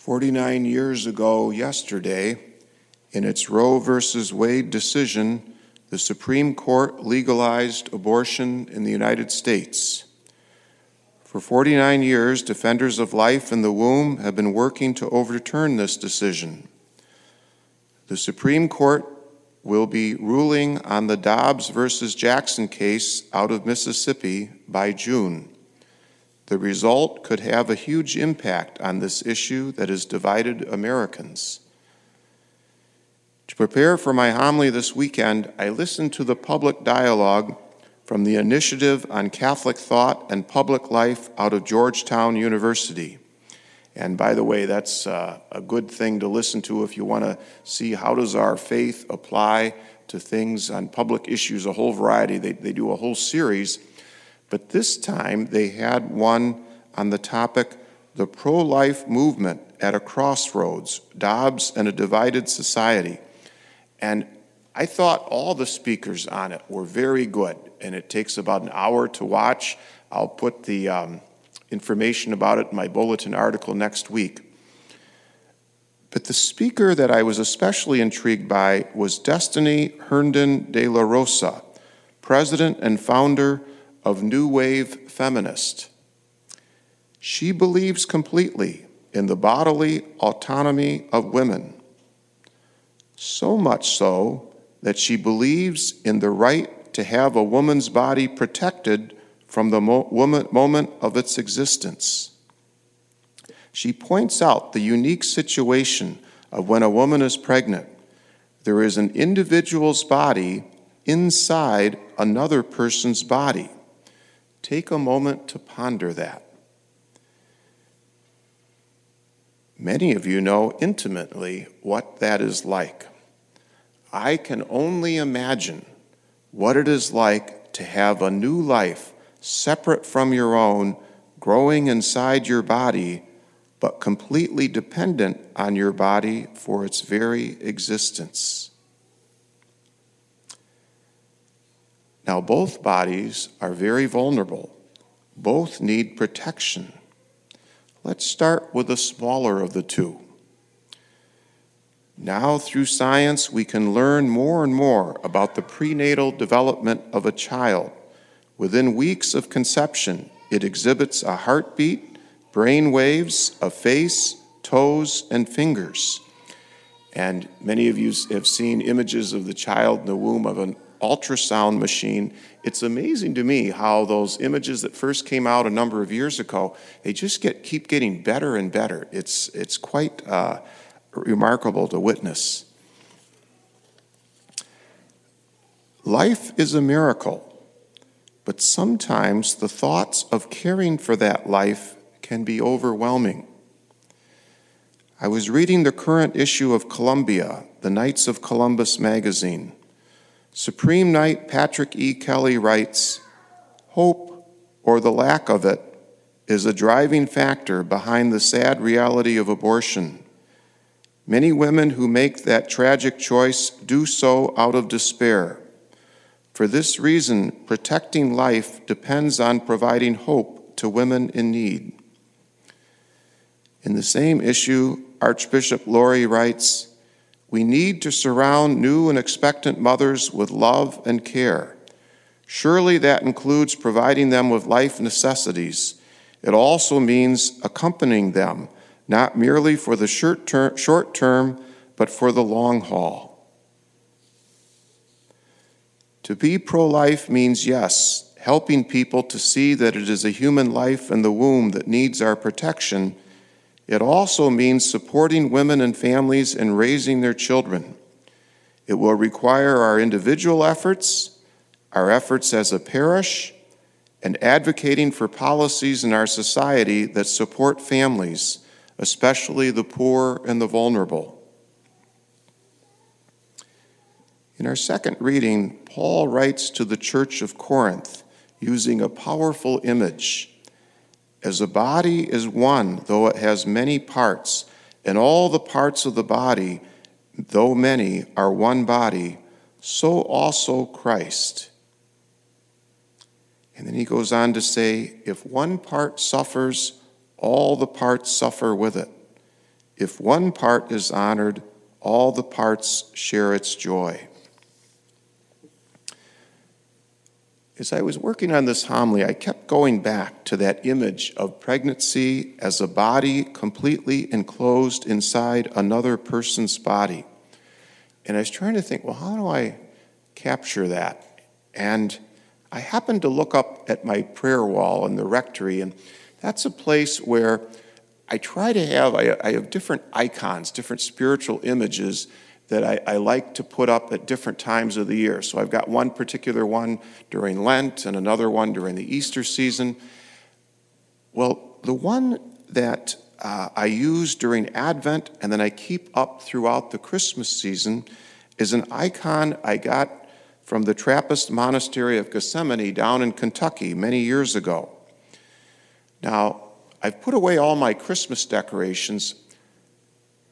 49 years ago, yesterday, in its Roe versus Wade decision, the Supreme Court legalized abortion in the United States. For 49 years, defenders of life in the womb have been working to overturn this decision. The Supreme Court will be ruling on the Dobbs versus Jackson case out of Mississippi by June. The result could have a huge impact on this issue that has divided Americans. To prepare for my homily this weekend, I listened to the public dialogue from the Initiative on Catholic Thought and Public Life out of Georgetown University. And by the way, that's uh, a good thing to listen to if you want to see how does our faith apply to things on public issues, a whole variety. They, they do a whole series. But this time they had one on the topic the pro life movement at a crossroads, Dobbs and a divided society. And I thought all the speakers on it were very good, and it takes about an hour to watch. I'll put the um, information about it in my bulletin article next week. But the speaker that I was especially intrigued by was Destiny Herndon de la Rosa, president and founder of New Wave Feminist. She believes completely in the bodily autonomy of women, so much so that she believes in the right to have a woman's body protected from the mo- moment of its existence. She points out the unique situation of when a woman is pregnant. There is an individual's body inside another person's body. Take a moment to ponder that. Many of you know intimately what that is like. I can only imagine what it is like to have a new life separate from your own, growing inside your body, but completely dependent on your body for its very existence. Now, both bodies are very vulnerable, both need protection. Let's start with the smaller of the two. Now, through science, we can learn more and more about the prenatal development of a child. Within weeks of conception, it exhibits a heartbeat, brain waves, a face, toes, and fingers. And many of you have seen images of the child in the womb of an ultrasound machine. It's amazing to me how those images that first came out a number of years ago, they just get keep getting better and better. It's it's quite uh, remarkable to witness. Life is a miracle, but sometimes the thoughts of caring for that life can be overwhelming. I was reading the current issue of Columbia, the Knights of Columbus magazine. Supreme Knight Patrick E. Kelly writes Hope, or the lack of it, is a driving factor behind the sad reality of abortion. Many women who make that tragic choice do so out of despair. For this reason, protecting life depends on providing hope to women in need. In the same issue, Archbishop Lori writes We need to surround new and expectant mothers with love and care. Surely that includes providing them with life necessities. It also means accompanying them not merely for the short term, short term but for the long haul. To be pro life means, yes, helping people to see that it is a human life in the womb that needs our protection. It also means supporting women and families in raising their children. It will require our individual efforts, our efforts as a parish, and advocating for policies in our society that support families especially the poor and the vulnerable. In our second reading, Paul writes to the church of Corinth using a powerful image. As a body is one, though it has many parts, and all the parts of the body, though many, are one body, so also Christ. And then he goes on to say, if one part suffers, all the parts suffer with it. If one part is honored, all the parts share its joy. As I was working on this homily, I kept going back to that image of pregnancy as a body completely enclosed inside another person's body. And I was trying to think, well, how do I capture that? And I happened to look up at my prayer wall in the rectory, and that's a place where I try to have, I, have different icons, different spiritual images that I, I, like to put up at different times of the year. So I've got one particular one during Lent and another one during the Easter season. Well, the one that uh, I use during Advent and then I keep up throughout the Christmas season is an icon I got from the Trappist monastery of Gethsemani down in Kentucky many years ago. Now, I've put away all my Christmas decorations.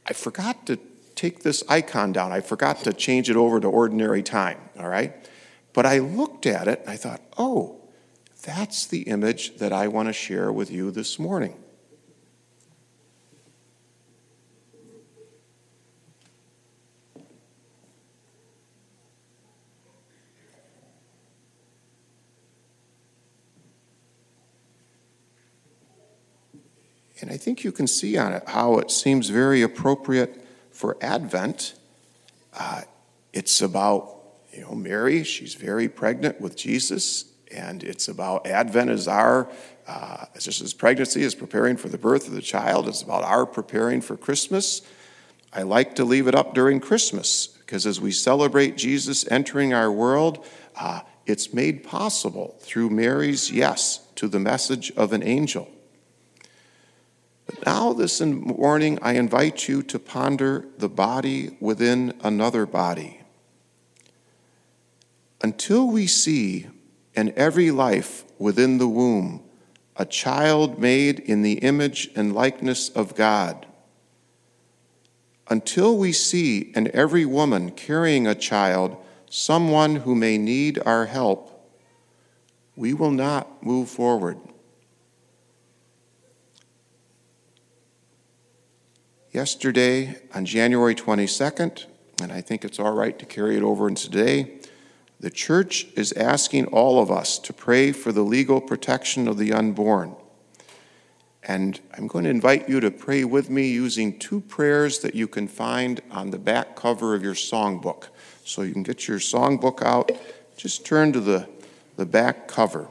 I forgot to take this icon down. I forgot to change it over to ordinary time, all right? But I looked at it and I thought, oh, that's the image that I want to share with you this morning. And I think you can see on it how it seems very appropriate for Advent, uh, it's about, you know, Mary, she's very pregnant with Jesus, and it's about Advent as our, uh, just as pregnancy is preparing for the birth of the child, it's about our preparing for Christmas. I like to leave it up during Christmas because as we celebrate Jesus entering our world, uh, it's made possible through Mary's yes to the message of an angel. But now, this morning, I invite you to ponder the body within another body. Until we see in every life within the womb a child made in the image and likeness of God, until we see in every woman carrying a child someone who may need our help, we will not move forward. Yesterday, on January 22nd, and I think it's all right to carry it over into today, the church is asking all of us to pray for the legal protection of the unborn. And I'm going to invite you to pray with me using two prayers that you can find on the back cover of your songbook. So you can get your songbook out, just turn to the, the back cover.